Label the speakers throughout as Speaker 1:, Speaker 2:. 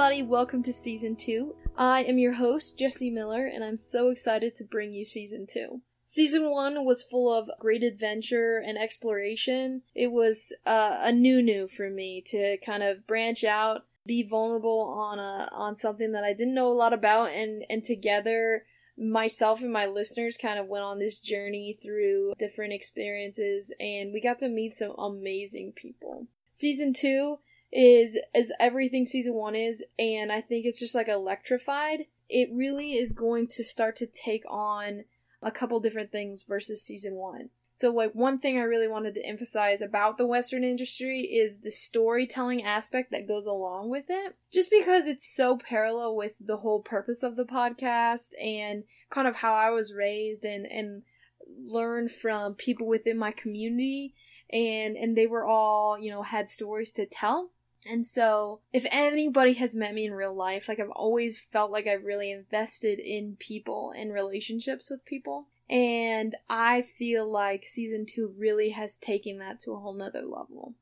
Speaker 1: everybody, welcome to season two. I am your host, Jesse Miller, and I'm so excited to bring you season two. Season one was full of great adventure and exploration. It was uh, a new new for me to kind of branch out, be vulnerable on a on something that I didn't know a lot about, and and together myself and my listeners kind of went on this journey through different experiences, and we got to meet some amazing people. Season two is as everything season one is, and I think it's just like electrified. It really is going to start to take on a couple different things versus season one. So, like, one thing I really wanted to emphasize about the Western industry is the storytelling aspect that goes along with it. Just because it's so parallel with the whole purpose of the podcast and kind of how I was raised and, and learned from people within my community and and they were all you know had stories to tell and so, if anybody has met me in real life, like I've always felt like I've really invested in people and relationships with people. And I feel like season two really has taken that to a whole nother level.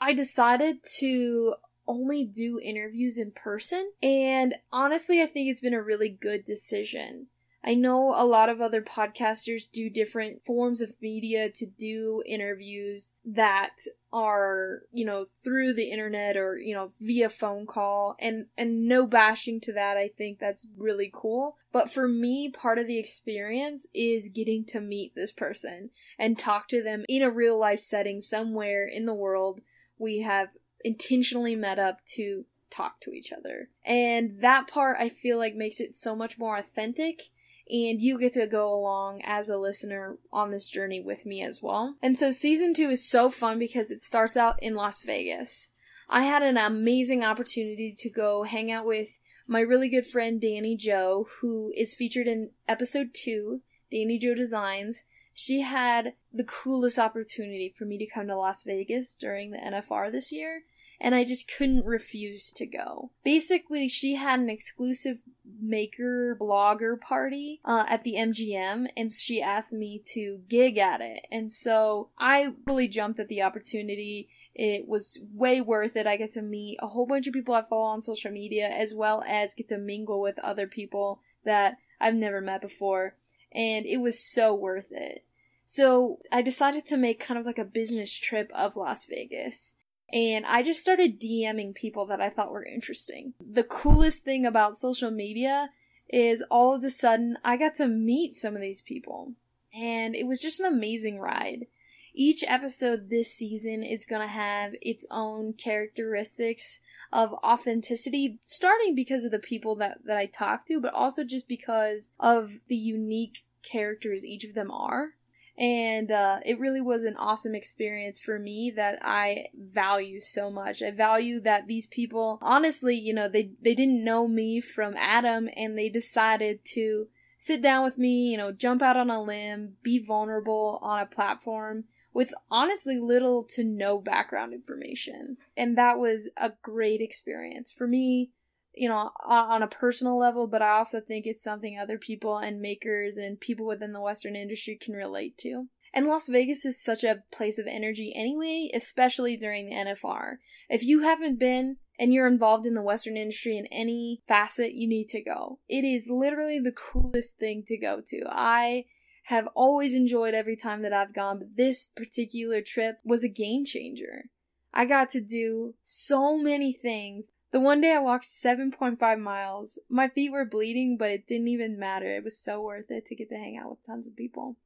Speaker 1: I decided to only do interviews in person, and honestly, I think it's been a really good decision. I know a lot of other podcasters do different forms of media to do interviews that are, you know, through the internet or, you know, via phone call and and no bashing to that. I think that's really cool. But for me, part of the experience is getting to meet this person and talk to them in a real life setting somewhere in the world. We have intentionally met up to talk to each other. And that part I feel like makes it so much more authentic and you get to go along as a listener on this journey with me as well. And so season two is so fun because it starts out in Las Vegas. I had an amazing opportunity to go hang out with my really good friend Danny Joe, who is featured in episode two, Danny Joe Designs. She had the coolest opportunity for me to come to Las Vegas during the NFR this year and I just couldn't refuse to go. Basically, she had an exclusive maker blogger party uh, at the MGM, and she asked me to gig at it. And so I really jumped at the opportunity. It was way worth it. I get to meet a whole bunch of people I follow on social media, as well as get to mingle with other people that I've never met before. And it was so worth it. So I decided to make kind of like a business trip of Las Vegas and I just started DMing people that I thought were interesting. The coolest thing about social media is all of a sudden I got to meet some of these people, and it was just an amazing ride. Each episode this season is going to have its own characteristics of authenticity, starting because of the people that, that I talk to, but also just because of the unique characters each of them are and uh, it really was an awesome experience for me that I value so much. I value that these people, honestly, you know, they they didn't know me from Adam, and they decided to sit down with me, you know, jump out on a limb, be vulnerable on a platform with honestly little to no background information, and that was a great experience for me you know, on a personal level, but I also think it's something other people and makers and people within the Western industry can relate to. And Las Vegas is such a place of energy anyway, especially during the NFR. If you haven't been and you're involved in the Western industry in any facet, you need to go. It is literally the coolest thing to go to. I have always enjoyed every time that I've gone, but this particular trip was a game changer. I got to do so many things the one day I walked 7.5 miles. My feet were bleeding, but it didn't even matter. It was so worth it to get to hang out with tons of people.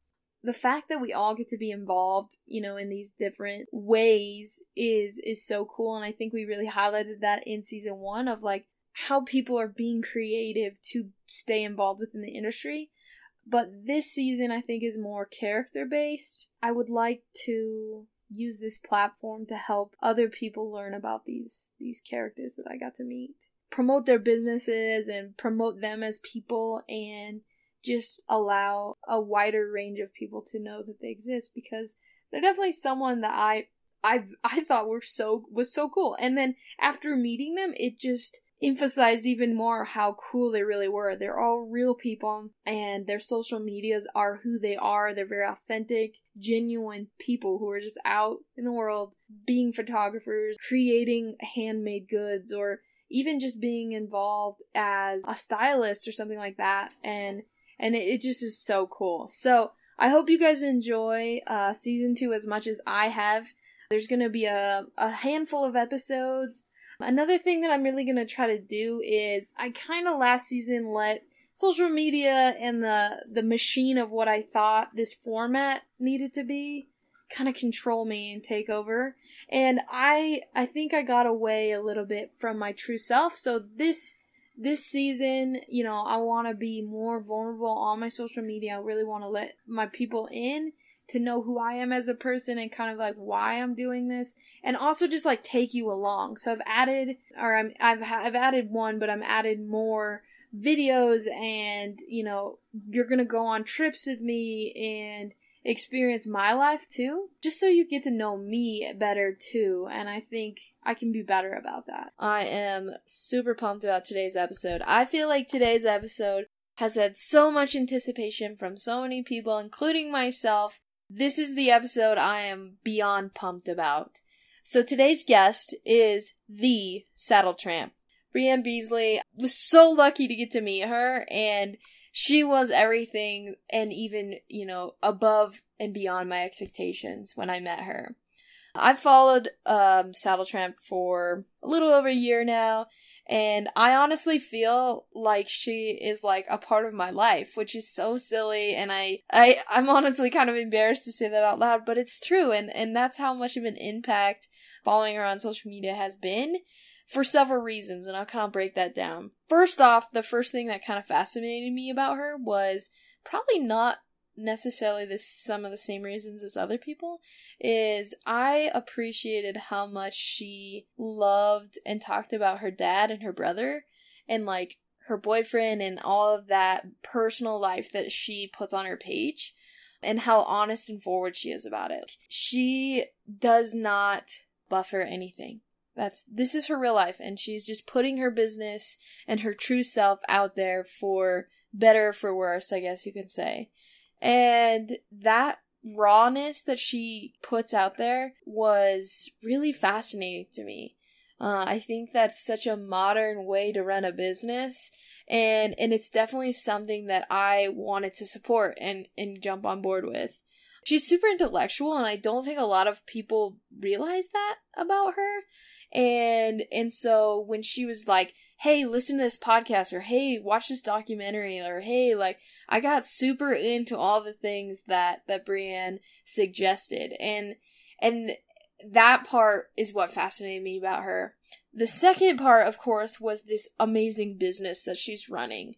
Speaker 1: The fact that we all get to be involved, you know, in these different ways is is so cool and I think we really highlighted that in season 1 of like how people are being creative to stay involved within the industry. But this season, I think, is more character based. I would like to use this platform to help other people learn about these these characters that I got to meet. Promote their businesses and promote them as people and just allow a wider range of people to know that they exist because they're definitely someone that I I I thought were so was so cool. And then after meeting them, it just emphasized even more how cool they really were. They're all real people and their social medias are who they are. They're very authentic, genuine people who are just out in the world being photographers, creating handmade goods or even just being involved as a stylist or something like that. And and it, it just is so cool. So I hope you guys enjoy uh, season two as much as I have. There's gonna be a, a handful of episodes Another thing that I'm really going to try to do is I kind of last season let social media and the the machine of what I thought this format needed to be kind of control me and take over. And I I think I got away a little bit from my true self. So this this season, you know, I want to be more vulnerable on my social media. I really want to let my people in to know who I am as a person and kind of like why I'm doing this and also just like take you along. So I've added or I'm I've I've added one but I'm added more videos and you know you're going to go on trips with me and experience my life too just so you get to know me better too and I think I can be better about that. I am super pumped about today's episode. I feel like today's episode has had so much anticipation from so many people including myself this is the episode I am beyond pumped about. So today's guest is the Saddle Tramp. Breann Beasley was so lucky to get to meet her and she was everything and even, you know, above and beyond my expectations when I met her. I've followed um, Saddle Tramp for a little over a year now, and I honestly feel like she is like a part of my life, which is so silly and I I I'm honestly kind of embarrassed to say that out loud, but it's true and and that's how much of an impact following her on social media has been for several reasons and I'll kind of break that down. First off, the first thing that kind of fascinated me about her was probably not necessarily this some of the same reasons as other people is I appreciated how much she loved and talked about her dad and her brother and like her boyfriend and all of that personal life that she puts on her page and how honest and forward she is about it. She does not buffer anything. That's this is her real life and she's just putting her business and her true self out there for better for worse, I guess you could say. And that rawness that she puts out there was really fascinating to me. Uh, I think that's such a modern way to run a business, and and it's definitely something that I wanted to support and and jump on board with. She's super intellectual, and I don't think a lot of people realize that about her. And and so when she was like, hey, listen to this podcast, or hey, watch this documentary, or hey, like, I got super into all the things that, that Breann suggested. And, and that part is what fascinated me about her. The second part, of course, was this amazing business that she's running.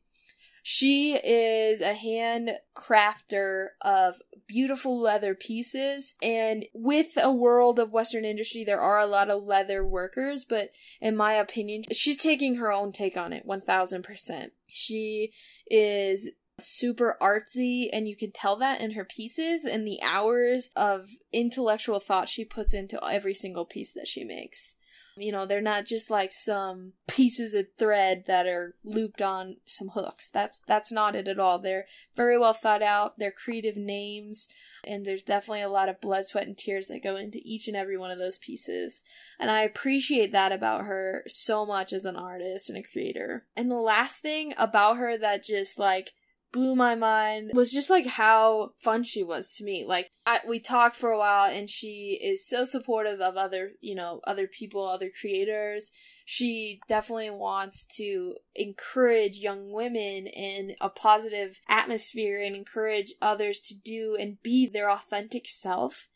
Speaker 1: She is a hand crafter of beautiful leather pieces. And with a world of Western industry, there are a lot of leather workers, but in my opinion, she's taking her own take on it 1000%. She is super artsy and you can tell that in her pieces and the hours of intellectual thought she puts into every single piece that she makes. You know, they're not just like some pieces of thread that are looped on some hooks. That's that's not it at all. They're very well thought out. They're creative names, and there's definitely a lot of blood, sweat, and tears that go into each and every one of those pieces. And I appreciate that about her so much as an artist and a creator. And the last thing about her that just like blew my mind was just like how fun she was to me. Like I, we talked for a while and she is so supportive of other, you know, other people, other creators. She definitely wants to encourage young women in a positive atmosphere and encourage others to do and be their authentic self.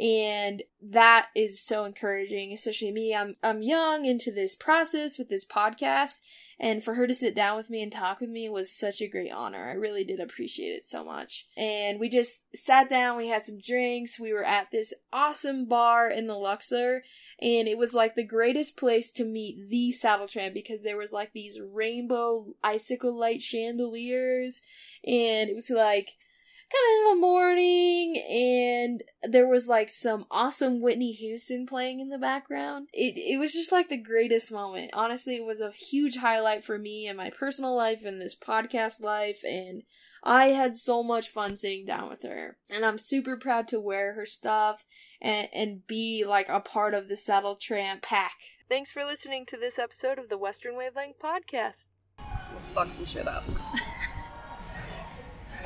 Speaker 1: And that is so encouraging especially me. I'm i'm young into this process with this podcast and for her to sit down with me and talk with me was such a great honor. I really did appreciate it so much. And we just sat down we had some drinks we were at this awesome bar in the luxor and it was like the greatest place to meet the saddle tramp because there was like these rainbow icicle light chandeliers and it was like kind of in the morning and there was like some awesome Whitney Houston playing in the background. It it was just like the greatest moment. Honestly, it was a huge highlight for me in my personal life and this podcast life and I had so much fun sitting down with her. And I'm super proud to wear her stuff and and be like a part of the Saddle Tramp pack. Thanks for listening to this episode of the Western Wavelength podcast.
Speaker 2: Let's fuck some shit up.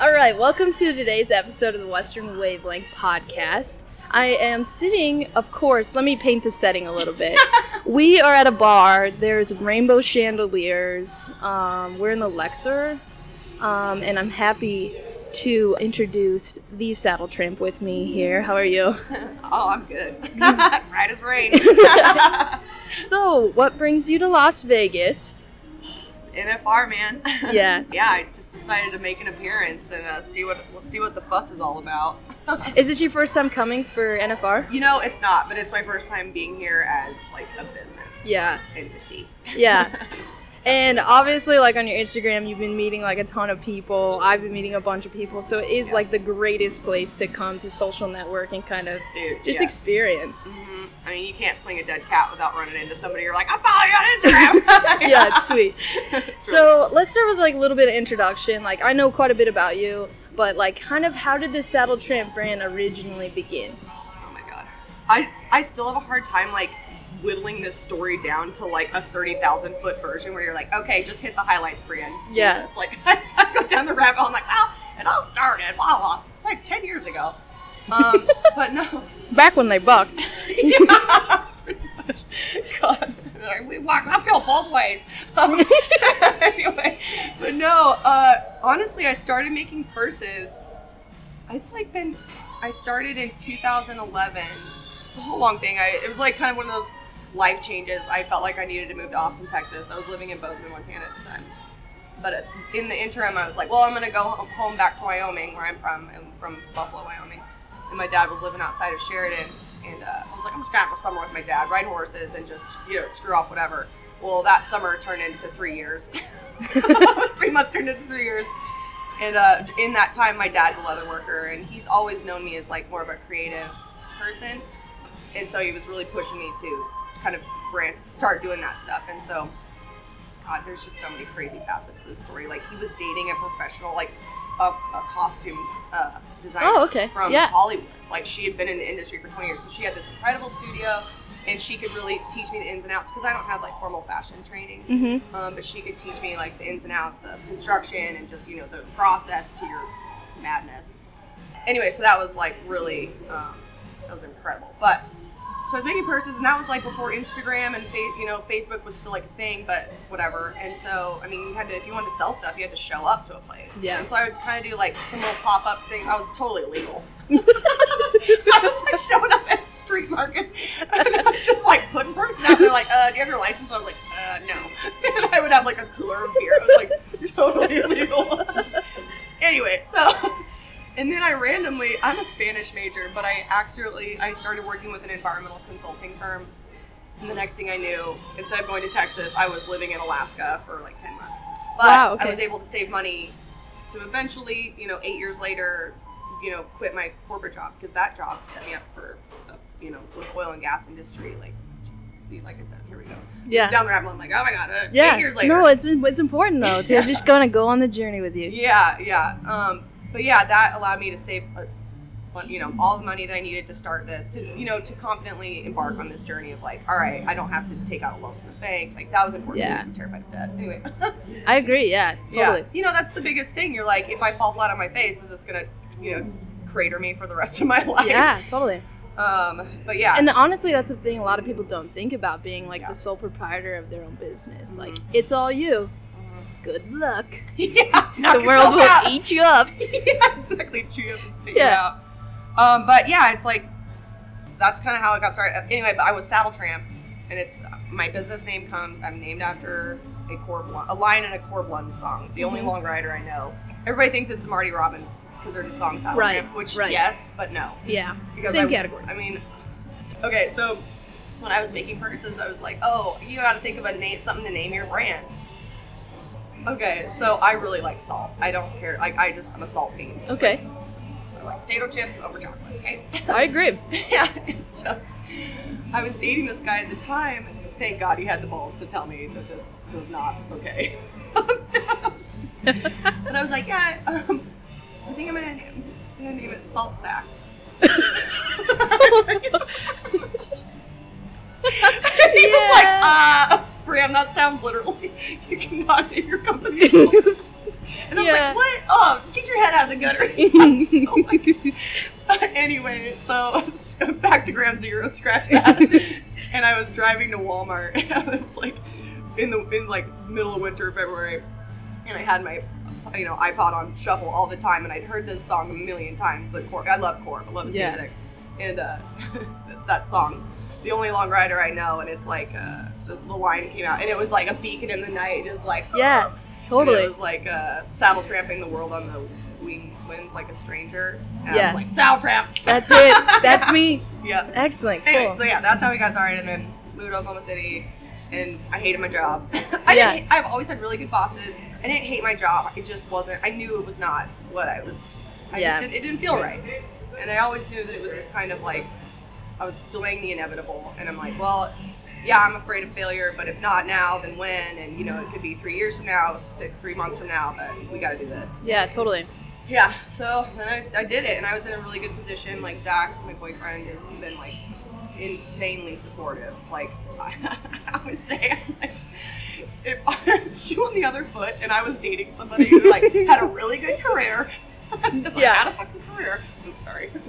Speaker 1: All right, welcome to today's episode of the Western Wavelength podcast. I am sitting, of course, let me paint the setting a little bit. we are at a bar, there's rainbow chandeliers. Um, we're in the Luxor, um, and I'm happy to introduce the Saddle Tramp with me here. How are you?
Speaker 2: Oh, I'm good. right as rain.
Speaker 1: so, what brings you to Las Vegas?
Speaker 2: NFR man.
Speaker 1: Yeah.
Speaker 2: yeah, I just decided to make an appearance and uh, see what we'll see what the fuss is all about.
Speaker 1: Is this your first time coming for NFR?
Speaker 2: You know, it's not, but it's my first time being here as like a business
Speaker 1: Yeah.
Speaker 2: entity.
Speaker 1: Yeah. And obviously, like on your Instagram, you've been meeting like a ton of people. I've been meeting a bunch of people. So it is
Speaker 2: Yeah.
Speaker 1: like the greatest place to come to social network and kind of
Speaker 2: Dude,
Speaker 1: just
Speaker 2: yes.
Speaker 1: experience.
Speaker 2: Mhm. I mean, you can't swing a dead cat without running into somebody. You're like, I follow you on Instagram.
Speaker 1: yeah, it's sweet. So let's start with like a little bit of introduction. Like I know quite a bit about you, but like kind of how did the Saddle Tramp brand originally begin?
Speaker 2: Oh my god. I I still have a hard time like whittling this story down to like a 30,000 foot version where you're like, okay, just hit the highlights, Breann.
Speaker 1: Yeah.
Speaker 2: Jesus. Like, I go down the rabbit hole. I'm like, well, it all started, blah, blah. It's like 10 years ago. Um, but no.
Speaker 1: Back when they bucked.
Speaker 2: yeah, pretty much. God. We walk uphill both ways. Um, anyway, but no, uh, honestly, I started making purses. It's like been, I started in 2011. It's a whole long thing. I, it was like kind of one of those life changes. I felt like I needed to move to Austin, Texas. I was living in Bozeman, Montana at the time. But in the interim, I was like, well, I'm going to go home back to Wyoming, where I'm from. I'm from Buffalo, Wyoming. And my dad was living outside of Sheridan. And uh, I was like, I'm just going to have a summer with my dad, ride horses, and just, you know, screw off whatever. Well, that summer turned into three years. three months turned into three years. And uh, in that time, my dad's a leather worker, and he's always known me as like more of a creative person. And so he was really pushing me to kind of brand, start doing that stuff. And so, God, there's just so many crazy facets to this story. Like he was dating a professional, like a, a costume uh, designer
Speaker 1: Oh, okay.
Speaker 2: from
Speaker 1: Yeah.
Speaker 2: Hollywood. Like she had been in the industry for 20 years, so she had this incredible studio, and she could really teach me the ins and outs because I don't have like formal fashion training.
Speaker 1: Mm-hmm.
Speaker 2: Um, but she could teach me like the ins and outs of construction and just you know the process to your madness. Anyway, so that was like really um, that was incredible. But so I was making purses, and that was like before Instagram and fa- you know Facebook was still like a thing, but whatever. And so I mean, you had to if you wanted to sell stuff, you had to show up to a place.
Speaker 1: Yeah.
Speaker 2: And so I would kind of do like some little pop ups thing. I was totally illegal. I was like showing up at street markets and I was just like putting purses out there, like, uh, do you have your license? I was like, uh, no. And I would have like a cooler of beer. I was like, totally illegal. anyway, so, and then I randomly, I'm a Spanish major, but I accidentally, I started working with an environmental consulting firm. And the next thing I knew, instead of going to Texas, I was living in Alaska for like 10 months. But
Speaker 1: Wow, okay.
Speaker 2: I was able to save money to eventually, you know, eight years later, you know, quit my corporate job because that job set me up for, uh, you know, with oil and gas industry. Like, see, like I said, here we go.
Speaker 1: Yeah.
Speaker 2: Just down the rabbit hole. I'm like, oh my god, uh,
Speaker 1: Yeah.
Speaker 2: eight years later.
Speaker 1: No, it's it's important though to
Speaker 2: Yeah.
Speaker 1: just going to go on the journey with you.
Speaker 2: Yeah, yeah. Um, but yeah, that allowed me to save, uh, one- you know, all the money that I needed to start this, to you know, to confidently embark on this journey of like, all right, I don't have to take out a loan from the bank. Like that was important.
Speaker 1: Yeah.
Speaker 2: I'm terrified of debt. Anyway,
Speaker 1: I agree. Yeah, totally.
Speaker 2: yeah. You know, that's the biggest thing. You're like, if I fall flat on my face, is this gonna, you know, crater me for the rest of my life?
Speaker 1: Yeah, totally.
Speaker 2: Um, but yeah.
Speaker 1: And honestly, that's the thing a lot of people don't think about being like
Speaker 2: Yeah.
Speaker 1: the sole proprietor of their own business. Like,
Speaker 2: Mhm.
Speaker 1: it's all you. Good luck.
Speaker 2: yeah,
Speaker 1: the world will
Speaker 2: out.
Speaker 1: eat you up.
Speaker 2: yeah, exactly. Chew you up and spit
Speaker 1: Yeah.
Speaker 2: you out. Um, but yeah, it's like that's kind of how it got started. Anyway, but I was Saddle Tramp, and it's my business name comes. I'm named after a Corb Lund, a line in a Corb Lund song. The only
Speaker 3: Mhm.
Speaker 2: long rider I know. Everybody thinks it's Marty Robbins because there's a song Saddle
Speaker 3: Right,
Speaker 2: Tramp, which
Speaker 3: right.
Speaker 2: yes, but no.
Speaker 3: Yeah.
Speaker 2: Because
Speaker 3: Same
Speaker 2: I,
Speaker 3: category.
Speaker 2: I mean, okay, so when I was making purses, I was like, oh, you got to think of a name, something to name your brand. Okay, so I really like salt. I don't care. Like I just I'm a salt fiend.
Speaker 3: Okay.
Speaker 2: I like potato chips over chocolate. Okay.
Speaker 3: I agree.
Speaker 2: yeah. And so I was dating this guy at the time, and thank God he had the balls to tell me that this was not okay. and I was like, yeah, um, I think I'm gonna name, I'm gonna name it Salt Sacks. And he was like, uh, Bram, that sounds literally, you cannot name your company And I was
Speaker 3: Yeah.
Speaker 2: like, what? Oh, get your head out of the gutter. I'm so like, anyway, so back to ground zero, scratch that. and I was driving to Walmart. it's like in the in like middle of winter, February, and I had my you know iPod on shuffle all the time, and I'd heard this song a million times. The Corb, I love Corb, I love his
Speaker 3: Yeah.
Speaker 2: music, and uh, that song, the only long rider I know, and it's like uh, the, the line came out, and it was like a beacon in the night, just like
Speaker 3: Yeah,
Speaker 2: and
Speaker 3: totally.
Speaker 2: it was like uh, saddle tramping the world on the wing wind like a stranger. And I
Speaker 3: Yeah.
Speaker 2: was like saddle tramp.
Speaker 3: That's it. That's me.
Speaker 2: Yeah.
Speaker 3: Excellent.
Speaker 2: Anyway,
Speaker 3: Cool.
Speaker 2: so yeah, that's how we got started, and then moved to Oklahoma City, and I hated my job. I
Speaker 3: Yeah.
Speaker 2: didn't, I've always had really good bosses. I didn't hate my job. It just wasn't. I knew it was not what I was. I
Speaker 3: Yeah.
Speaker 2: just didn't, it didn't feel right, and I always knew that it was just kind of like I was delaying the inevitable, and I'm like, well. Yeah, I'm afraid of failure, but if not now, then when? And you know, it could be three years from now, three months from now, but we got to do this.
Speaker 3: Yeah, totally.
Speaker 2: Yeah, so then I, I did it, and I was in a really good position. Like Zach, my boyfriend, has been like insanely supportive. Like I, was saying, like if I shoe on the other foot, and I was dating somebody who like had a really good career, just, like,
Speaker 3: Yeah.
Speaker 2: had a fucking career. Oops, sorry.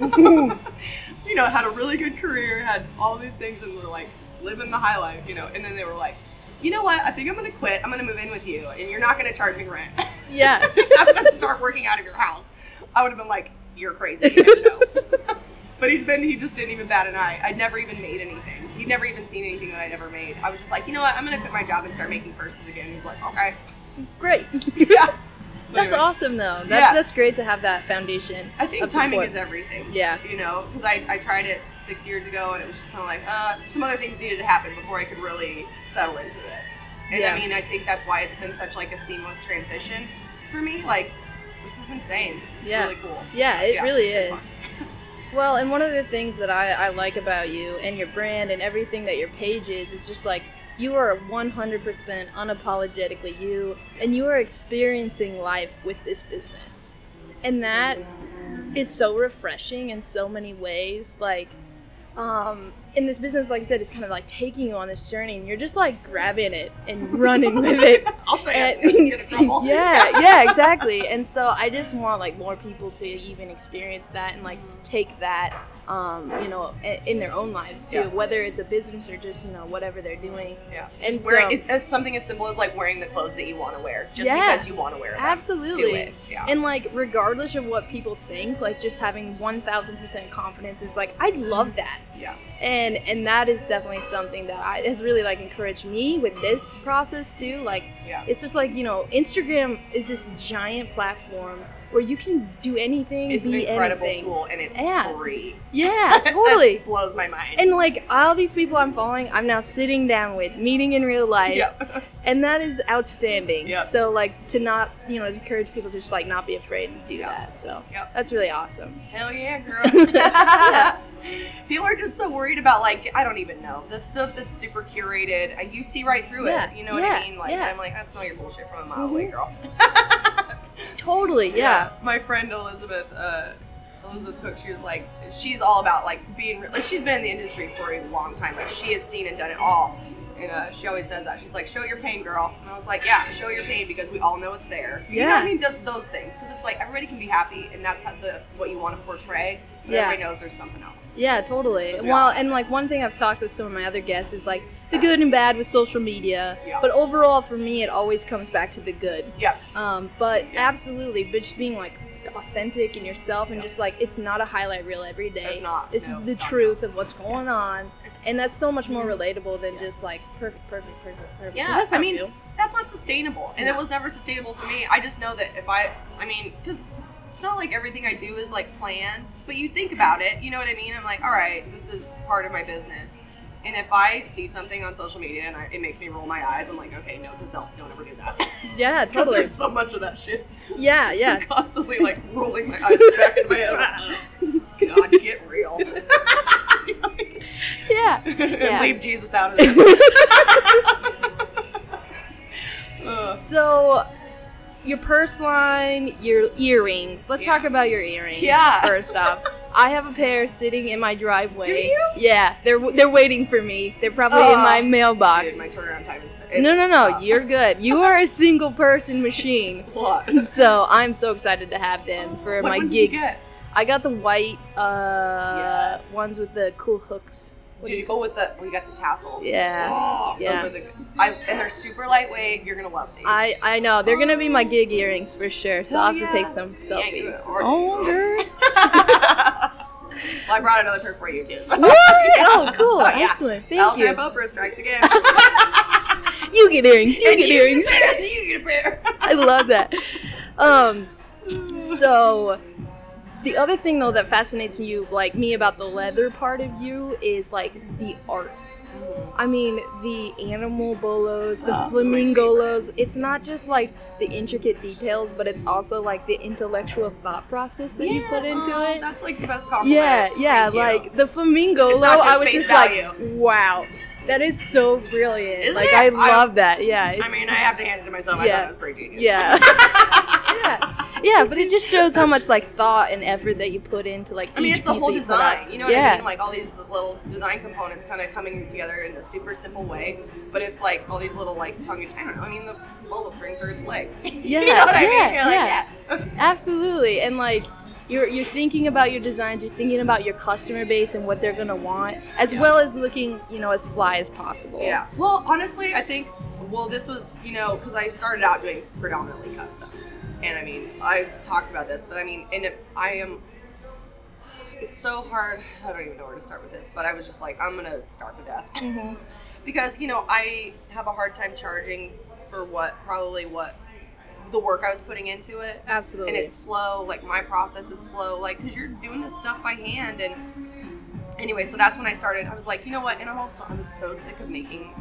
Speaker 2: you know, had a really good career, had all these things, and were like living the high life. You know, and then they were like. You know what? I think I'm gonna quit. I'm gonna move in with you, and you're not gonna charge me rent.
Speaker 3: Yeah.
Speaker 2: I'm gonna start working out of your house. I would have been like, you're crazy. But he's been, he just didn't even bat an eye. I'd never even made anything. He'd never even seen anything that I'd ever made. I was just like, you know what? I'm gonna quit my job and start making purses again. He's like, okay.
Speaker 3: Great.
Speaker 2: Yeah. So
Speaker 3: That's
Speaker 2: anyway,
Speaker 3: awesome, though. That's
Speaker 2: Yeah.
Speaker 3: that's great to have that foundation.
Speaker 2: I think timing
Speaker 3: support.
Speaker 2: is everything.
Speaker 3: Yeah.
Speaker 2: You know, because I, I tried it six years ago and it was just kind of like, uh, some other things needed to happen before I could really settle into this. And
Speaker 3: Yeah.
Speaker 2: I mean, I think that's why it's been such like a seamless transition for me. Like, this is insane. It's
Speaker 3: Yeah.
Speaker 2: really cool.
Speaker 3: Yeah, it
Speaker 2: Yeah,
Speaker 3: really is. Well, and one of the things that I, I like about you and your brand and everything that your page is is just like you are 100% unapologetically you and you are experiencing life with this business. And that is so refreshing in so many ways. Like, um, in this business, like I said, it's kind of like taking you on this journey and you're just like grabbing it and running with it.
Speaker 2: I'll show you.
Speaker 3: And-
Speaker 2: It's gonna crumble.
Speaker 3: yeah, yeah, exactly. And so I just want like more people to even experience that and like take that, um, you know, in their own lives too.
Speaker 2: Yeah.
Speaker 3: Whether it's a business or just you know whatever they're doing.
Speaker 2: Yeah.
Speaker 3: And
Speaker 2: Just wearing
Speaker 3: so-
Speaker 2: as something as simple as like wearing the clothes that you want to wear, just
Speaker 3: Yeah.
Speaker 2: because you want to wear them.
Speaker 3: Absolutely.
Speaker 2: Do it. Yeah.
Speaker 3: And like regardless of what people think, like just having one thousand percent confidence, it's like I love that.
Speaker 2: yeah.
Speaker 3: and and that is definitely something that I, has really like encouraged me with this process too like
Speaker 2: Yeah.
Speaker 3: it's just like you know instagram is this giant platform where you can do anything
Speaker 2: It's an incredible
Speaker 3: anything.
Speaker 2: tool and it's
Speaker 3: Yeah.
Speaker 2: free.
Speaker 3: yeah totally
Speaker 2: blows my mind.
Speaker 3: and like all these people i'm following i'm now sitting down with meeting in real life
Speaker 2: yeah.
Speaker 3: and that is outstanding
Speaker 2: Yep.
Speaker 3: so like to not you know encourage people to just like not be afraid and do
Speaker 2: Yep.
Speaker 3: that so
Speaker 2: Yep.
Speaker 3: that's really awesome
Speaker 2: Hell yeah, girl.
Speaker 3: Yeah.
Speaker 2: People are just so worried about like I don't even know the stuff that's super curated. You see right through
Speaker 3: Yeah,
Speaker 2: it. You know what I mean? Like. I'm like I smell your bullshit from a mile away,
Speaker 3: Mhm.
Speaker 2: girl.
Speaker 3: totally yeah,
Speaker 2: My friend Elizabeth, uh, Elizabeth Cook, she was like, she's all about like being, like she's been in the industry for a long time. Like she has seen and done it all. And uh, she always says that. She's like, show your pain, girl. And I was like, yeah, show your pain because we all know it's there. You know
Speaker 3: Yeah.
Speaker 2: what I mean? Th- those things. Because it's like everybody can be happy and that's how the what you want to portray. But
Speaker 3: Yeah.
Speaker 2: everybody knows there's something else.
Speaker 3: Yeah, totally. Well, and like one thing I've talked with some of my other guests is like the good and bad with social media.
Speaker 2: Yeah.
Speaker 3: But overall, for me, it always comes back to the good.
Speaker 2: Yeah.
Speaker 3: Um, but
Speaker 2: Yeah.
Speaker 3: absolutely, but just being like authentic and yourself and just like it's not a highlight reel every day.
Speaker 2: It's not,
Speaker 3: this
Speaker 2: no,
Speaker 3: is the
Speaker 2: not
Speaker 3: truth of what's going on. And that's so much more relatable than just like perfect, perfect, perfect, perfect. 'Cause
Speaker 2: Yeah,
Speaker 3: that's
Speaker 2: I mean,
Speaker 3: feel.
Speaker 2: that's not sustainable, and it was never sustainable for me. I just know that if I, I mean, because it's not like everything I do is like planned, but you think about it, you know what I mean? I'm like, all right, this is part of my business, and if I see something on social media and I, it makes me roll my eyes, I'm like, okay, no, to self, don't ever do that.
Speaker 3: yeah,
Speaker 2: Because
Speaker 3: totally.
Speaker 2: there's so much of that shit.
Speaker 3: Yeah, yeah.
Speaker 2: I'm constantly like rolling my eyes back in my head. God, get real.
Speaker 3: Yeah.
Speaker 2: and
Speaker 3: Yeah.
Speaker 2: leave Jesus out of this.
Speaker 3: So, your purse line, your earrings. Let's
Speaker 2: Yeah.
Speaker 3: talk about your earrings.
Speaker 2: Yeah.
Speaker 3: First off, I have a pair sitting in my driveway.
Speaker 2: Do you?
Speaker 3: Yeah, they're they're waiting for me. They're probably in
Speaker 2: Oh.
Speaker 3: my mailbox.
Speaker 2: Dude, my turnaround time is.
Speaker 3: no, no, no.
Speaker 2: tough.
Speaker 3: You're good. You are a single person machine.
Speaker 2: It's a lot.
Speaker 3: So I'm so excited to have them for
Speaker 2: What
Speaker 3: my
Speaker 2: ones did you
Speaker 3: gigs.
Speaker 2: get?
Speaker 3: I got the white uh
Speaker 2: Yes.
Speaker 3: ones with the cool hooks. What do
Speaker 2: you go with the? We got the tassels.
Speaker 3: Yeah.
Speaker 2: Oh,
Speaker 3: Yeah.
Speaker 2: Those are the. I and they're super lightweight. You're gonna love these.
Speaker 3: I I know they're gonna be my gig earrings for sure. So I'll have
Speaker 2: Hell
Speaker 3: to take
Speaker 2: yeah.
Speaker 3: some
Speaker 2: Yeah,
Speaker 3: selfies.
Speaker 2: are-
Speaker 3: oh, girl.
Speaker 2: well, I brought another pair for you too. So.
Speaker 3: What? Oh, cool.
Speaker 2: Oh, yeah.
Speaker 3: Excellent. Thank
Speaker 2: Sal
Speaker 3: you.
Speaker 2: Trampopo strikes again.
Speaker 3: You get earrings. You
Speaker 2: And
Speaker 3: get earrings.
Speaker 2: you get a pair.
Speaker 3: I love that. Um, so the other thing though that fascinates you, like me, about the leather part of you is like the art. I mean, the animal bolos, the
Speaker 2: oh, my
Speaker 3: flamingolos. It's not just like the intricate details, but it's also like the intellectual thought process that you put into
Speaker 2: Oh,
Speaker 3: it.
Speaker 2: That's like the best compliment.
Speaker 3: Yeah, yeah,
Speaker 2: Thank you.
Speaker 3: like the flamingolo. I was just
Speaker 2: value.
Speaker 3: like, wow, that is so brilliant.
Speaker 2: Isn't
Speaker 3: like
Speaker 2: it?
Speaker 3: I
Speaker 2: I-
Speaker 3: love that. Yeah,
Speaker 2: I mean, I have to hand it to myself. I thought it was pretty genius.
Speaker 3: yeah. yeah, yeah, but it just shows how much like thought and effort that you put into like.
Speaker 2: I mean, it's the whole
Speaker 3: you
Speaker 2: design. You know what
Speaker 3: yeah.
Speaker 2: I mean? Like all these little design components kind of coming together in a super simple way, but it's like all these little like tongue. I don't know. I mean, the bolo strings are its legs.
Speaker 3: Yeah,
Speaker 2: you know what I
Speaker 3: yeah,
Speaker 2: mean? You're
Speaker 3: yeah.
Speaker 2: like, yeah.
Speaker 3: Absolutely, and like. You're, you're thinking about your designs, you're thinking about your customer base and what they're gonna want, as
Speaker 2: Yeah.
Speaker 3: well as looking, you know, as fly as possible.
Speaker 2: Yeah. Well, honestly, I think well, this was you know because I started out doing predominantly custom, and I mean I've talked about this, but I mean, and it, I am. It's so hard. I don't even know where to start with this, but I was just like, I'm gonna starve to death
Speaker 3: Mhm.
Speaker 2: because you know I have a hard time charging for what probably what the work I was putting into it.
Speaker 3: Absolutely.
Speaker 2: and it's slow like my process is slow like because you're doing this stuff by hand and anyway so that's when i started i was like you know what and i'm also I'm so sick of making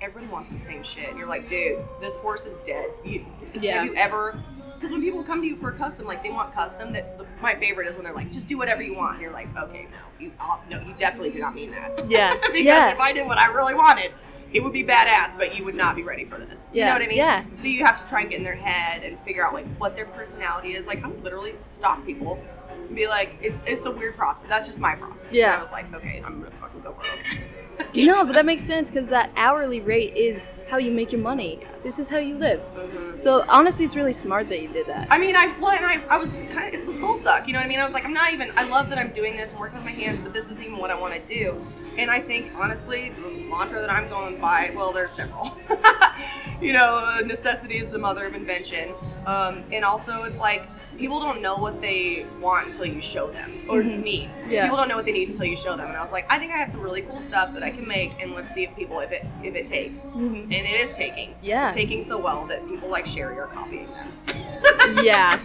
Speaker 2: everybody wants the same shit you're like dude this horse is dead you,
Speaker 3: Yeah.
Speaker 2: have you ever because when people come to you for a custom like they want custom that the, my favorite is when they're like just do whatever you want and you're like okay no you I'll, no you definitely do not mean that
Speaker 3: Yeah.
Speaker 2: because
Speaker 3: Yeah.
Speaker 2: if i did what i really wanted it would be badass, but you would not be ready for this. You
Speaker 3: Yeah,
Speaker 2: know what I mean?
Speaker 3: yeah.
Speaker 2: So you have to try and get in their head and figure out like what their personality is. Like I would literally stop people and be like, it's it's a weird process. That's just my process.
Speaker 3: Yeah.
Speaker 2: And I was like, okay, I'm gonna fucking go for broke.
Speaker 3: No, but that makes sense because that hourly rate is how you make your money. This is how you live.
Speaker 2: Mhm.
Speaker 3: So honestly, it's really smart that you did that.
Speaker 2: I mean, I well, and I, I was kind of it's a soul suck. You know what I mean? I was like, I'm not even. I love that I'm doing this and working with my hands, but this isn't even what I want to do. And I think honestly, the mantra that I'm going by, well, there's several. you know, uh, necessity is the mother of invention. Um, and also, it's like people don't know what they want until you show them or
Speaker 3: Mhm.
Speaker 2: need.
Speaker 3: Yeah.
Speaker 2: People don't know what they need until you show them. And I was like, I think I have some really cool stuff that I can make, and let's see if people if it if it takes.
Speaker 3: Mhm.
Speaker 2: And it is taking.
Speaker 3: Yeah.
Speaker 2: It's taking so well that people like Sherry are copying them.
Speaker 3: yeah.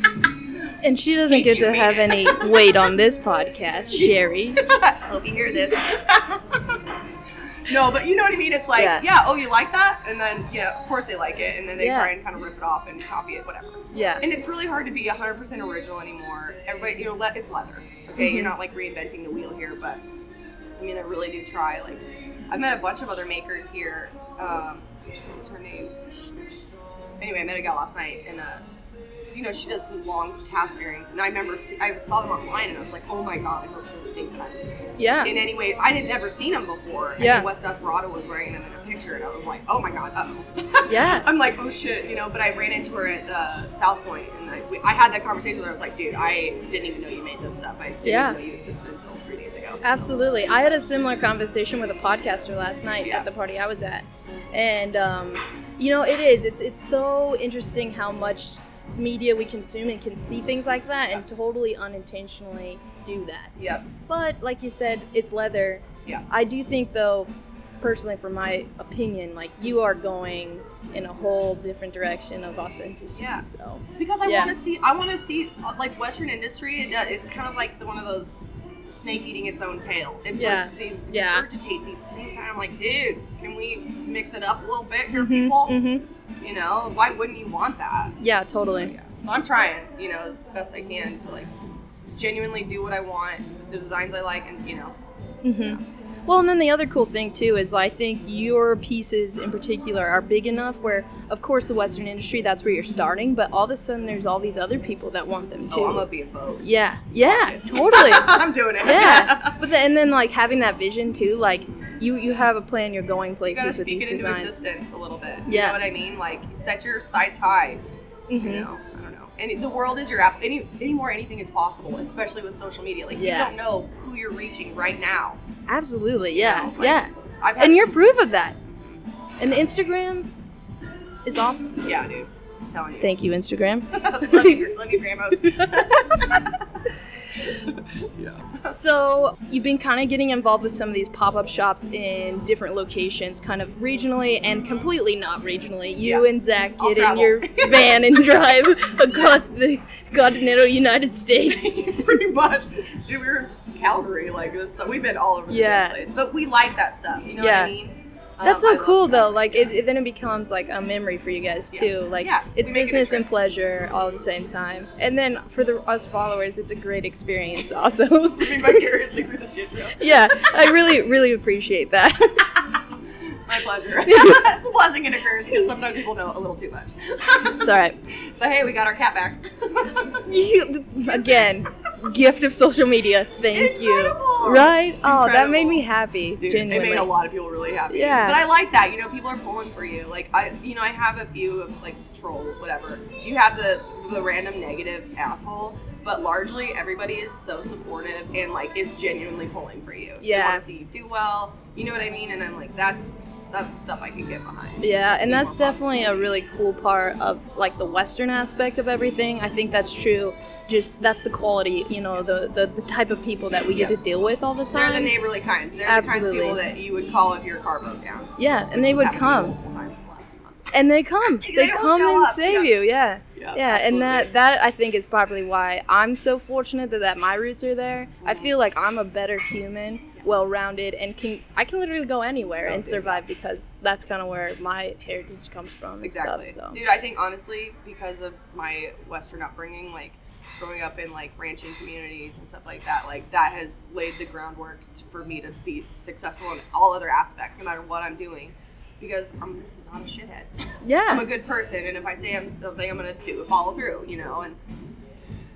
Speaker 3: And she doesn't
Speaker 2: Hate
Speaker 3: get to have
Speaker 2: it.
Speaker 3: any weight on this podcast, Sherry.
Speaker 2: I hope you hear this. no, but you know what I mean? It's like,
Speaker 3: Yeah.
Speaker 2: yeah. oh, you like that? And then, you know, of course they like it. And then they
Speaker 3: Yeah.
Speaker 2: try and kind of rip it off and copy it, whatever.
Speaker 3: Yeah.
Speaker 2: And it's really hard to be 100% original anymore. Everybody, you know, le- it's leather. Okay,
Speaker 3: Mhm.
Speaker 2: you're not like reinventing the wheel here, but I mean, I really do try. Like, I've met a bunch of other makers here. Um, what's her name? Anyway, I met a gal last night, and uh, you know, she does some long tassel earrings, and I remember see, I saw them online, and I was like, oh my god, I hope she doesn't think that I'm
Speaker 3: Yeah.
Speaker 2: in any way. I had never seen them before.
Speaker 3: Yeah.
Speaker 2: West Desperado was wearing them in a picture, and I was like, oh my god, uh oh.
Speaker 3: Yeah.
Speaker 2: I'm like, oh shit, you know. But I ran into her at uh, South Point, and I, we, I had that conversation with her. I was like, dude, I didn't even know you made this stuff. I didn't
Speaker 3: Yeah.
Speaker 2: know you existed until three days ago.
Speaker 3: Absolutely. I had a similar conversation with a podcaster last night
Speaker 2: Yeah.
Speaker 3: at the party I was at. And um, you know, it is. It's it's so interesting how much media we consume and can see things like that and totally unintentionally do that.
Speaker 2: Yep.
Speaker 3: But like you said, it's leather.
Speaker 2: Yeah.
Speaker 3: I do think though, personally, from my opinion, like you are going in a whole different direction of authenticity.
Speaker 2: Yeah.
Speaker 3: So
Speaker 2: Because I
Speaker 3: Yeah.
Speaker 2: want to see, I want to see uh, like Western industry. It's kind of like the, one of those snake eating its own tail. It's
Speaker 3: Yeah.
Speaker 2: just they
Speaker 3: Yeah.
Speaker 2: regurgitate these same kind. I'm like, dude, can we mix it up a little bit here,
Speaker 3: Mhm,
Speaker 2: people?
Speaker 3: mhm.
Speaker 2: You know, why wouldn't you want that?
Speaker 3: Yeah, totally.
Speaker 2: So I'm trying, you know, as best I can to like genuinely do what I want, the designs I like, and you know,
Speaker 3: hmm Well, and then the other cool thing too is I think your pieces in particular are big enough where, of course, the Western industry that's where you're starting, but all of a sudden there's all these other people that want them too.
Speaker 2: oh, I'm gonna be a vote.
Speaker 3: yeah, yeah, totally.
Speaker 2: I'm doing it.
Speaker 3: yeah, but the, and then like having that vision too, like you you have a plan, you're going
Speaker 2: You
Speaker 3: places with
Speaker 2: speak
Speaker 3: these
Speaker 2: it into
Speaker 3: designs.
Speaker 2: existence a little bit.
Speaker 3: Yeah.
Speaker 2: You know what I mean? Like set your sights high.
Speaker 3: Mm-hmm.
Speaker 2: You know, I don't know. And the world is your app. Any anymore, anything is possible, especially with social media. Like
Speaker 3: Yeah.
Speaker 2: you don't know who you're reaching right now.
Speaker 3: Absolutely, yeah,
Speaker 2: know, like,
Speaker 3: yeah. And you're proof of that. And Instagram is awesome.
Speaker 2: yeah, dude. I'm telling you.
Speaker 3: Thank you, Instagram.
Speaker 2: love you, love you, grandmas.
Speaker 4: Yeah.
Speaker 3: So you've been kind of getting involved with some of these pop-up shops in different locations, kind of regionally and completely not regionally. You
Speaker 2: Yeah.
Speaker 3: and Zach
Speaker 2: I'll
Speaker 3: get in
Speaker 2: travel.
Speaker 3: your van and drive across the continental United States.
Speaker 2: Pretty much. Dude, we were in Calgary, like this. So we've been all over the
Speaker 3: Yeah.
Speaker 2: place. But we like that stuff. You know
Speaker 3: Yeah.
Speaker 2: what I mean?
Speaker 3: That's
Speaker 2: Um,
Speaker 3: so
Speaker 2: love
Speaker 3: cool though. Like it, it then it becomes like a memory for you guys
Speaker 2: Yeah.
Speaker 3: too. Like
Speaker 2: Yeah,
Speaker 3: it's
Speaker 2: make it
Speaker 3: business and pleasure all at the same time. And then for the us followers, it's a great experience also.
Speaker 2: Living vicariously through the shit show.
Speaker 3: yeah, I really really appreciate that.
Speaker 2: My pleasure. it's a blessing and a curse because sometimes people know a little too much.
Speaker 3: it's all right.
Speaker 2: But hey, we got our cat back.
Speaker 3: You, again, gift of social media. Thank you.
Speaker 2: Incredible.
Speaker 3: Right? Oh, that made me happy.
Speaker 2: Dude,
Speaker 3: genuinely.
Speaker 2: it made a lot of people really happy.
Speaker 3: Yeah.
Speaker 2: But I like that. You know, people are pulling for you. Like I, you know, I have a few of like trolls, whatever. You have the the random negative asshole, but largely everybody is so supportive and like is genuinely pulling for you. They
Speaker 3: Yeah.
Speaker 2: want to see you do well. You know what I mean? And I'm like, that's that's the stuff I can get behind.
Speaker 3: Yeah, and that's definitely a really cool part of like the Western aspect of everything. I think that's true. Just that's the quality, you know, the the, the type of people that we get
Speaker 2: Yeah.
Speaker 3: to deal with all the time.
Speaker 2: They're the neighborly kinds. They're the
Speaker 3: Absolutely.
Speaker 2: kinds of people that you would call if your car broke down.
Speaker 3: yeah, and they would
Speaker 2: happened to me
Speaker 3: come.
Speaker 2: multiple times in the last few months.
Speaker 3: And they come.
Speaker 2: They
Speaker 3: They come and
Speaker 2: up,
Speaker 3: save
Speaker 2: yeah.
Speaker 3: you. Yeah.
Speaker 2: Yeah,
Speaker 3: Yeah, and that that I think is probably why I'm so fortunate that, that my roots are there. I mm-hmm. feel like I'm a better human, well-rounded, and can I can literally go anywhere
Speaker 2: Oh,
Speaker 3: and
Speaker 2: dude.
Speaker 3: survive because that's kind of where my heritage comes from
Speaker 2: Exactly.
Speaker 3: stuff. So
Speaker 2: Dude, I think honestly, because of my Western upbringing, like growing up in like ranching communities and stuff like that, like that has laid the groundwork for me to be successful in all other aspects, no matter what I'm doing. Because I'm not a shithead.
Speaker 3: Yeah.
Speaker 2: I'm a good person, and if I say I'm something, I'm gonna do follow through, you know. And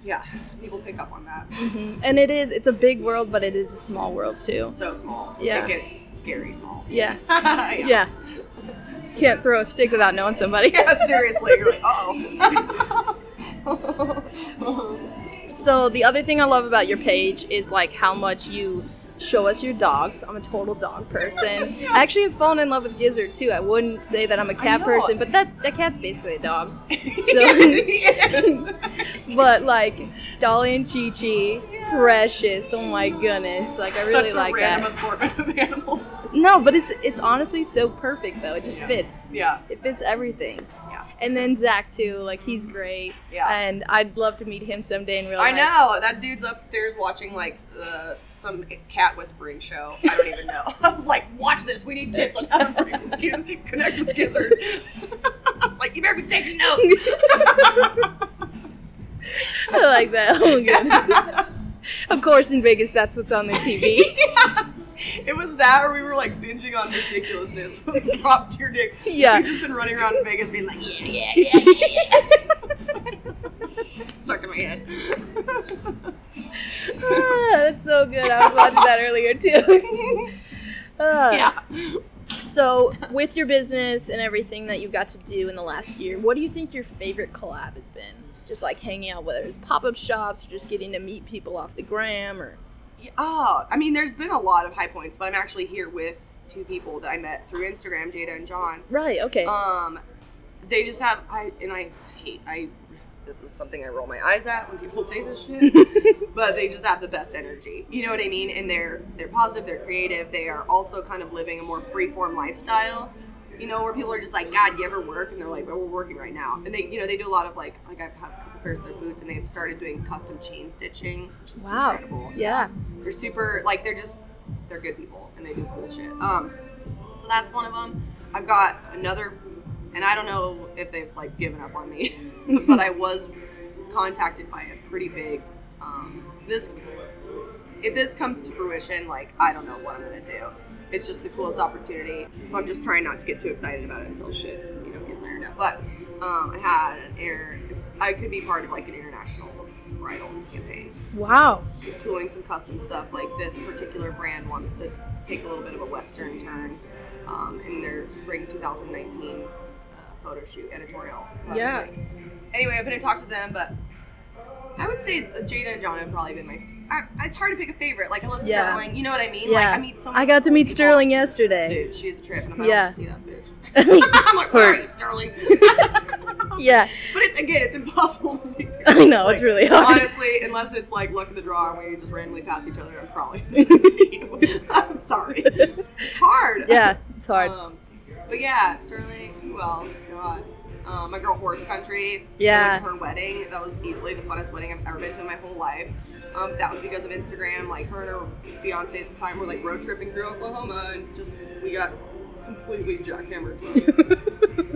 Speaker 2: yeah, people pick up on that.
Speaker 3: hmm and it is it's a big world, but it is a small world too.
Speaker 2: So small.
Speaker 3: Yeah.
Speaker 2: It gets scary small.
Speaker 3: Yeah,
Speaker 2: yeah.
Speaker 3: yeah. Can't throw a stick without knowing somebody.
Speaker 2: Yeah, seriously. You're like, uh oh.
Speaker 3: So the other thing I love about your page is like how much you show us your dogs. I'm a total dog person. I actually have fallen in love with Gizzard too. I wouldn't say that I'm a cat person, but that that cat's basically a dog.
Speaker 2: yes.
Speaker 3: But like Dolly and Chi Chi, precious. Oh my goodness, like I really
Speaker 2: Such a
Speaker 3: like
Speaker 2: random
Speaker 3: that.
Speaker 2: assortment of animals.
Speaker 3: No, but it's it's honestly so perfect though. It just
Speaker 2: Yeah.
Speaker 3: fits.
Speaker 2: Yeah,
Speaker 3: It fits everything.
Speaker 2: yeah,
Speaker 3: And then Zach too, like he's great.
Speaker 2: yeah.
Speaker 3: And I'd love to meet him someday in real life.
Speaker 2: I know that dude's upstairs watching like uh, some cat whispering show. I don't even know. I was like, "Watch this. We need tips on how to freaking connect with Gizzard." I was like, "You better be taking notes."
Speaker 3: I like that. Oh my goodness. of course, in Vegas, that's what's on the TV.
Speaker 2: It was that, or we were like binging on ridiculousness with Drop to Your Dick.
Speaker 3: Yeah.
Speaker 2: We've just been running around in Vegas being like, yeah, yeah, yeah, yeah, yeah. Stuck in my head.
Speaker 3: ah, that's so good. I was watching that earlier too. Ah.
Speaker 2: yeah.
Speaker 3: So, with your business and everything that you've got to do in the last year, what do you think your favorite collab has been? Just like hanging out, whether it's pop up shops or just getting to meet people off the gram or.
Speaker 2: Yeah, Oh, I mean, there's been a lot of high points, but I'm actually here with two people that I met through Instagram, Jada and John.
Speaker 3: Right, okay.
Speaker 2: Um, they just have I and I hate I this is something I roll my eyes at when people say this shit. but they just have the best energy. You know what I mean? And they're they're positive, they're creative, they are also kind of living a more free form lifestyle. You know, where people are just like, God, you ever work? And they're like, well, we're working right now. And they, you know, they do a lot of like, like I've had pairs of their boots, and they've started doing custom chain stitching, which is
Speaker 1: Wow.
Speaker 2: incredible.
Speaker 1: Yeah.
Speaker 2: They're super, like, they're just, they're good people, and they do cool shit. Um, so that's one of them. I've got another, and I don't know if they've like given up on me, but I was contacted by a pretty big. Um, this, if this comes to fruition, like I don't know what I'm gonna do. It's just the coolest opportunity, so I'm just trying not to get too excited about it until shit, you know, gets ironed out. But um, I had an air. It's I could be part of like an international bridal campaign
Speaker 1: Wow.
Speaker 2: tooling some custom stuff. Like this particular brand wants to take a little bit of a Western turn um, in their spring 2019 uh, photo shoot editorial. So
Speaker 1: Yeah.
Speaker 2: like- anyway, I've been in talk to them, but I would say Jada and John have probably been my. I, it's hard to pick a favorite. Like I love
Speaker 1: Yeah.
Speaker 2: Sterling. You know what I mean?
Speaker 1: Yeah.
Speaker 2: Like I meet so
Speaker 1: I got to meet
Speaker 2: people.
Speaker 1: Sterling yesterday.
Speaker 2: Dude, she's a trip, and I'm
Speaker 1: Yeah.
Speaker 2: to see that bitch. I'm like, where are you, Sterling?
Speaker 1: Yeah.
Speaker 2: But it's again, it's impossible to meet.
Speaker 1: I know,
Speaker 2: like,
Speaker 1: it's really hard.
Speaker 2: Honestly, unless it's like luck of the draw and we just randomly pass each other, I'm probably see you. I'm sorry. It's hard.
Speaker 1: Yeah. It's hard.
Speaker 2: Um, but yeah, Sterling. Who else? God. Um, my girl Horse Country.
Speaker 1: Yeah.
Speaker 2: Her wedding. That was easily the funnest wedding I've ever been to in my whole life. Um, that was because of Instagram. Like her and her fiance at the time were like road tripping through Oklahoma, and just we got completely jackhammered.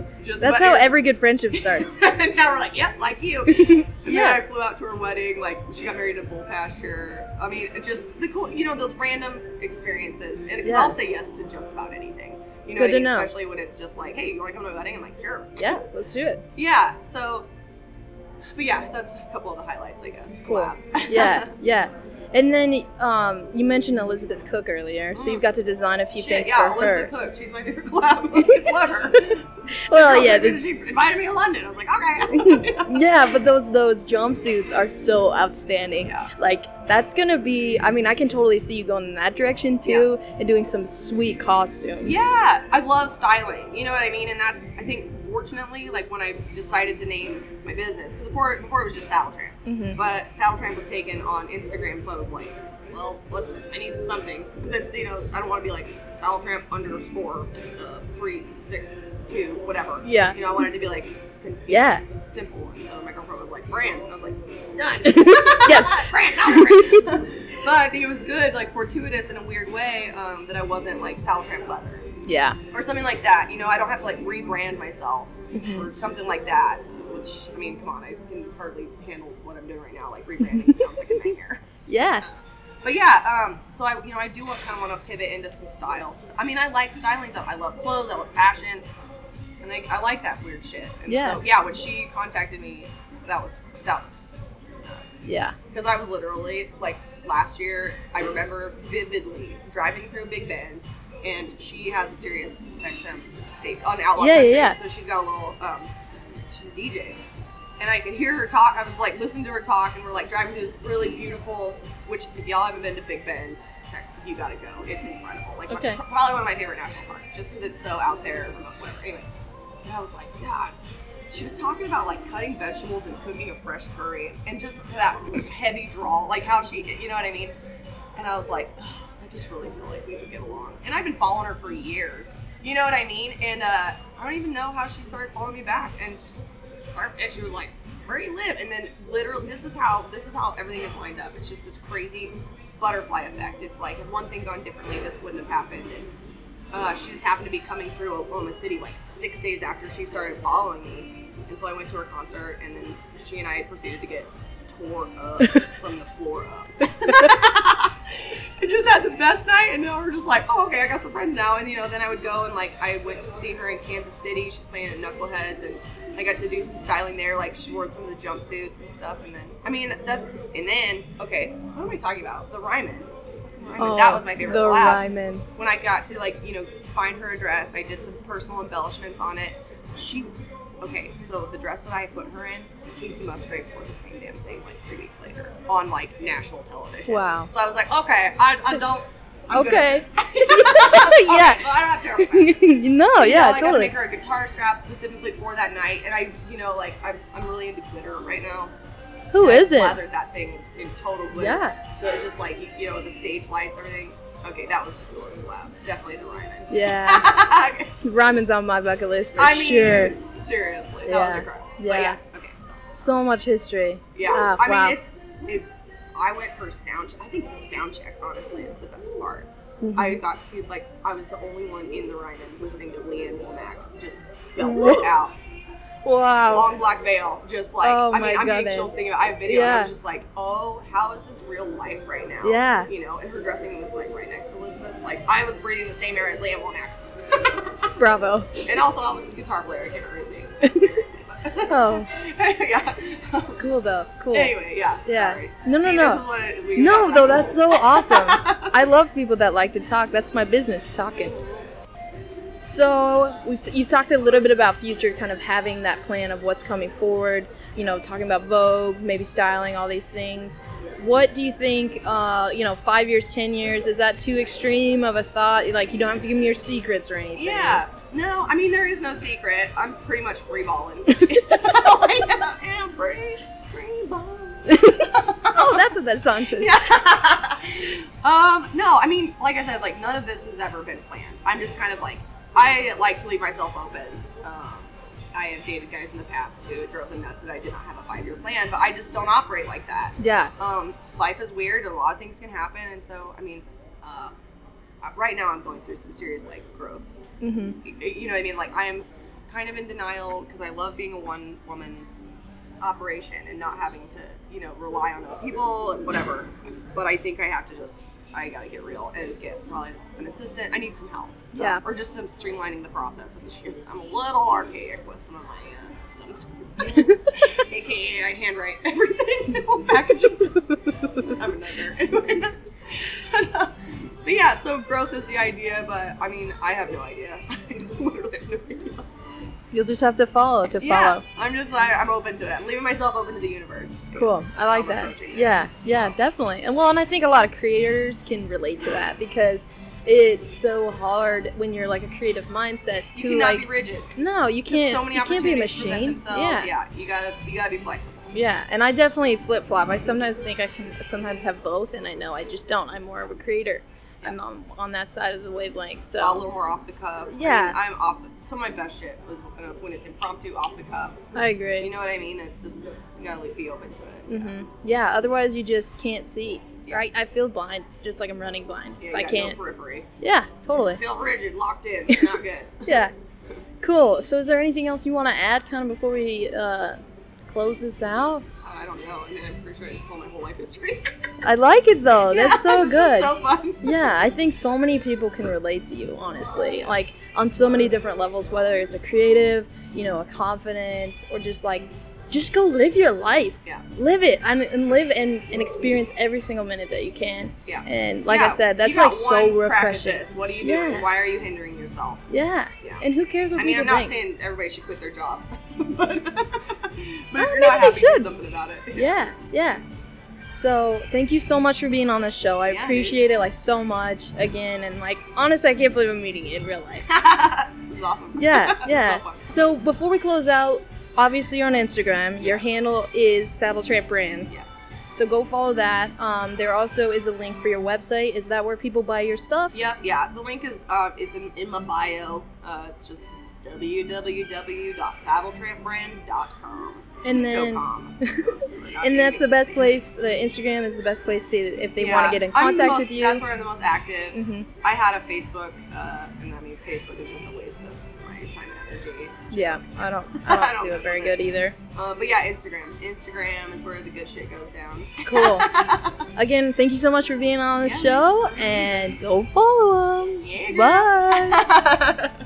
Speaker 2: Just
Speaker 1: That's how
Speaker 2: it-
Speaker 1: every good friendship starts.
Speaker 2: and now we're like, yep, like you.
Speaker 1: Yeah.
Speaker 2: I flew out to her wedding. Like she got married in a bull pasture. I mean, just the cool, you know, those random experiences. And
Speaker 1: Yeah.
Speaker 2: I'll say yes to just about anything. You know
Speaker 1: Good
Speaker 2: I
Speaker 1: to
Speaker 2: mean?
Speaker 1: know.
Speaker 2: Especially when it's just like, hey, you want to come to my wedding? I'm like, sure.
Speaker 1: Yeah. Let's do it.
Speaker 2: Yeah. So, but yeah, that's a couple of the highlights, I guess.
Speaker 1: Cool.
Speaker 2: Collabs.
Speaker 1: Yeah. Yeah. And then um, you mentioned Elizabeth Cook earlier, so you've got to design a few
Speaker 2: Shit,
Speaker 1: things
Speaker 2: yeah,
Speaker 1: for her.
Speaker 2: Elizabeth Cook. She's my favorite collab. Love her.
Speaker 1: Well, yeah, that's-
Speaker 2: She invited me to London. I was like, okay.
Speaker 1: yeah, but those those jumpsuits are so outstanding.
Speaker 2: Yeah.
Speaker 1: Like that's gonna be. I mean, I can totally see you going in that direction too, and doing some sweet costumes.
Speaker 2: Yeah, I love styling. You know what I mean? And that's I think fortunately like when I decided to name my business because before before it was just Saddle Tramp,
Speaker 1: Mhm.
Speaker 2: but Saddle Tramp was taken on Instagram, so I was like, well, what I need something that's you know I don't want to be like Saddle Tramp underscore uh, three six two whatever.
Speaker 1: Yeah.
Speaker 2: You know I wanted to be like
Speaker 1: Yeah.
Speaker 2: simple, and so my girlfriend was like brand, and I was like done.
Speaker 1: Yes.
Speaker 2: brand Tramp. but I think it was good, like fortuitous in a weird way, um, that I wasn't like Saddle Tramp leather
Speaker 1: Yeah.
Speaker 2: or something like that. You know, I don't have to like rebrand myself
Speaker 1: Mm-hmm.
Speaker 2: or something like that. Which I mean, come on, I can hardly handle what I'm doing right now. Like rebranding sounds like a nightmare.
Speaker 1: Yeah.
Speaker 2: But yeah, um, so I you know I do kind of want to pivot into some styles. I mean, I like styling stuff. I love clothes. I love fashion, and I, I like that weird shit. And
Speaker 1: Yeah.
Speaker 2: So, yeah, when she contacted me, that was that was nuts
Speaker 1: Yeah.
Speaker 2: because I was literally like last year. I remember vividly driving through Big Bend, and she has a Sirius XM state on Outlaw
Speaker 1: Yeah,
Speaker 2: Country,
Speaker 1: yeah, yeah.
Speaker 2: so she's got a little. Um, she's a DJ, and I could hear her talk. I was like listening to her talk, and we're like driving through this really beautiful. Which, if y'all haven't been to Big Bend, Texas, you gotta go. It's incredible. Like my- probably one of my favorite national parks, just because it's so out there. Whatever. Anyway, and I was like, God. She was talking about like cutting vegetables and cooking a fresh curry, and just that heavy draw, like how she, you know what I mean. And I was like, "Ugh, I just really feel like we would get along. And I've been following her for years, you know what I mean. And uh, I don't even know how she started following me back. And and she was like, "Where do you live?" And then literally, this is how this is how everything is lined up. It's just this crazy butterfly effect. It's like if one thing gone differently, this wouldn't have happened. And uh, she just happened to be coming through Oklahoma City like six days after she started following me, and so I went to her concert, and then she and I proceeded to get tore up from the floor up. I just had the best night, and now we're just like, oh, okay, I guess we're friends now. And you know, then I would go and like I went to see her in Kansas City. She's playing at Knuckleheads, and I got to do some styling there. Like she wore some of the jumpsuits and stuff. And then, I mean, that's and then okay, what am I talking about? The Ryman. Fucking that was my favorite
Speaker 1: Oh, The
Speaker 2: collab
Speaker 1: Ryman.
Speaker 2: when I got to like you know find her address, I did some personal embellishments on it. She, okay, so the dress that I put her in, Kacey Musgraves wore the same damn thing like three weeks later on like national television.
Speaker 1: Wow.
Speaker 2: So I was like, okay, I, I don't. I'm good
Speaker 3: Okay. Yeah.
Speaker 2: So oh, I don't have to
Speaker 3: no,
Speaker 2: You know,
Speaker 3: yeah,
Speaker 2: I gotta make her a guitar strap specifically for that night, and I, you know, like I'm, I'm really into glitter right now.
Speaker 3: Who
Speaker 2: And I
Speaker 3: isn't?
Speaker 2: Slathered that thing in total glitter.
Speaker 3: Yeah.
Speaker 2: So it's just like you- know the stage lights, everything. Okay, that was the coolest collab. Definitely the Ryman.
Speaker 3: Yeah. Ryman's on my bucket list for
Speaker 2: I mean,
Speaker 3: sure.
Speaker 2: seriously, that
Speaker 3: Yeah.
Speaker 2: was incredible. But
Speaker 3: Yeah.
Speaker 2: yeah. Okay. So
Speaker 3: So much history.
Speaker 2: yeah.
Speaker 3: Ah,
Speaker 2: I
Speaker 3: wow.
Speaker 2: mean, it's. It, I went for sound. I think the sound check honestly is the best part.
Speaker 3: Mhm.
Speaker 2: I got to like I was the only one in the Ryman listening to Lee Ann Womack just belt it out.
Speaker 3: Wow.
Speaker 2: long black veil, just like
Speaker 3: Oh
Speaker 2: I mean, I'm getting chills thinking about. I have video, and I
Speaker 3: Yeah.
Speaker 2: was just like, oh, how is this real life right now?
Speaker 3: Yeah.
Speaker 2: you know, and her dressing room was like right next to Elizabeth's. Like I was breathing the same air as Lee Ann Womack,
Speaker 3: Bravo.
Speaker 2: and also Elvis's guitar player. I can't remember his name.
Speaker 3: Oh.
Speaker 2: yeah.
Speaker 3: Cool though. Cool.
Speaker 2: Anyway, yeah.
Speaker 3: Yeah.
Speaker 2: Sorry.
Speaker 3: No, no,
Speaker 2: See,
Speaker 3: no.
Speaker 2: This is what it,
Speaker 3: No, though, that's so awesome. I love people that like to talk. That's my business, talking. So we've t- you've talked a little bit about future, kind of having that plan of what's coming forward. You know, talking about Vogue, maybe styling, all these things. What do you think? Uh, you know, five years, ten years is that too extreme of a thought? Like you don't have to give me your secrets or anything.
Speaker 2: Yeah. No, I mean there is no secret. I'm pretty much free balling. I am free, free balling.
Speaker 3: oh, that's what that song says.
Speaker 2: Yeah. um, no, I mean, like I said, like none of this has ever been planned. I'm just kind of like I like to leave myself open. Um, I have dated guys in the past who drove them nuts that I did not have a five year plan, but I just don't operate like that.
Speaker 3: Yeah.
Speaker 2: Um, life is weird, and a lot of things can happen, and so I mean, uh, right now I'm going through some serious like growth.
Speaker 3: hmm
Speaker 2: You know what I mean? Like I am kind of in denial because I love being a one woman operation and not having to, you know, rely on other people and whatever. But I think I have to just, I gotta get real and get probably an assistant. I need some help.
Speaker 3: Yeah.
Speaker 2: Or just some streamlining the because I'm a little archaic with some of my uh, systems. AKA, I handwrite everything, little packages. I'm a nightmare. Anyway. but yeah, so growth is the idea, but I mean, I have no idea. I literally have no idea.
Speaker 3: You'll just have to follow to
Speaker 2: Yeah,
Speaker 3: follow.
Speaker 2: I'm just like I'm open to it. I'm leaving myself open to the universe.
Speaker 3: Cool. I like that.
Speaker 2: approaching this.
Speaker 3: Yeah, yeah, definitely. And well, and I think a lot of creators can relate to that because it's so hard when you're like a creative mindset
Speaker 2: You
Speaker 3: to
Speaker 2: cannot
Speaker 3: like
Speaker 2: be rigid.
Speaker 3: no, you can't.
Speaker 2: so many
Speaker 3: you can't be a machine. Yeah.
Speaker 2: yeah, you gotta you gotta be flexible.
Speaker 3: Yeah, and I definitely flip flop. I sometimes think I can sometimes have both, and I know I just don't. I'm more of a creator. I'm on, on that side of the wavelength. So
Speaker 2: a little more off the cuff.
Speaker 3: Yeah.
Speaker 2: I mean, I'm off. Some of my best shit was when, when it's impromptu, off the cuff.
Speaker 3: I agree.
Speaker 2: You know what I mean? It's just you gotta like, be open to it.
Speaker 3: hmm Yeah. Otherwise, you just can't see.
Speaker 2: Yeah.
Speaker 3: Right? I feel blind, just like I'm running blind.
Speaker 2: Yeah,
Speaker 3: if I can't.
Speaker 2: No periphery.
Speaker 3: Yeah, totally.
Speaker 2: Feel rigid, locked in. It's not good.
Speaker 3: Yeah. Cool. So, is there anything else you want to add, kind of before we uh, close this out?
Speaker 2: I don't know. I mean, I'm pretty sure I just told my whole life history.
Speaker 3: I like it though.
Speaker 2: Yeah,
Speaker 3: That's so good.
Speaker 2: so fun.
Speaker 3: Yeah, I think so many people can relate to you, honestly. Like on so many different levels, whether it's a creative, you know, a confidence, or just like, just go live your life.
Speaker 2: Yeah.
Speaker 3: Live it and, and live and, and experience every single minute that you can.
Speaker 2: Yeah.
Speaker 3: And like
Speaker 2: Yeah,
Speaker 3: I said, that's like so refreshing.
Speaker 2: What are you doing?
Speaker 3: Yeah.
Speaker 2: Why are you hindering yourself?
Speaker 3: Yeah.
Speaker 2: Yeah.
Speaker 3: And who cares what
Speaker 2: I mean, I'm not
Speaker 3: think?
Speaker 2: saying everybody should quit their job, but, but if you're not happy, do
Speaker 3: should.
Speaker 2: something about it.
Speaker 3: Yeah, yeah. So thank you so much for being on the show. I
Speaker 2: Yeah,
Speaker 3: appreciate it like so much again, and like honestly, I can't believe I'm meeting you in real life.
Speaker 2: this is awesome.
Speaker 3: Yeah, yeah.
Speaker 2: So.
Speaker 3: So before we close out, obviously you're on Instagram. Your handle is Saddle Tramp Brand.
Speaker 2: Yes.
Speaker 3: So go follow that. Um, there also is a link for your website. Is that where people buy your stuff?
Speaker 2: Yep. Yeah. The link is uh, is in, in my bio. Uh, it's just www.saddletrampbrand.com.
Speaker 3: And then, and that's the best place. The Instagram is the best place to if they want to get in contact
Speaker 2: most-
Speaker 3: with you.
Speaker 2: That's where I'm the most active.
Speaker 3: hmm
Speaker 2: I had a Facebook, uh, and I mean, Facebook is just a waste of my time and energy.
Speaker 3: Yeah, I don't. I don't,
Speaker 2: I don't
Speaker 3: do it very
Speaker 2: with it.
Speaker 3: good either.
Speaker 2: Uh, but yeah, Instagram. Instagram is where the good shit goes down.
Speaker 3: Cool. Again, thank you so much for being on the
Speaker 2: Yeah,
Speaker 3: show, and go follow them.
Speaker 2: Yeah,
Speaker 3: Bye.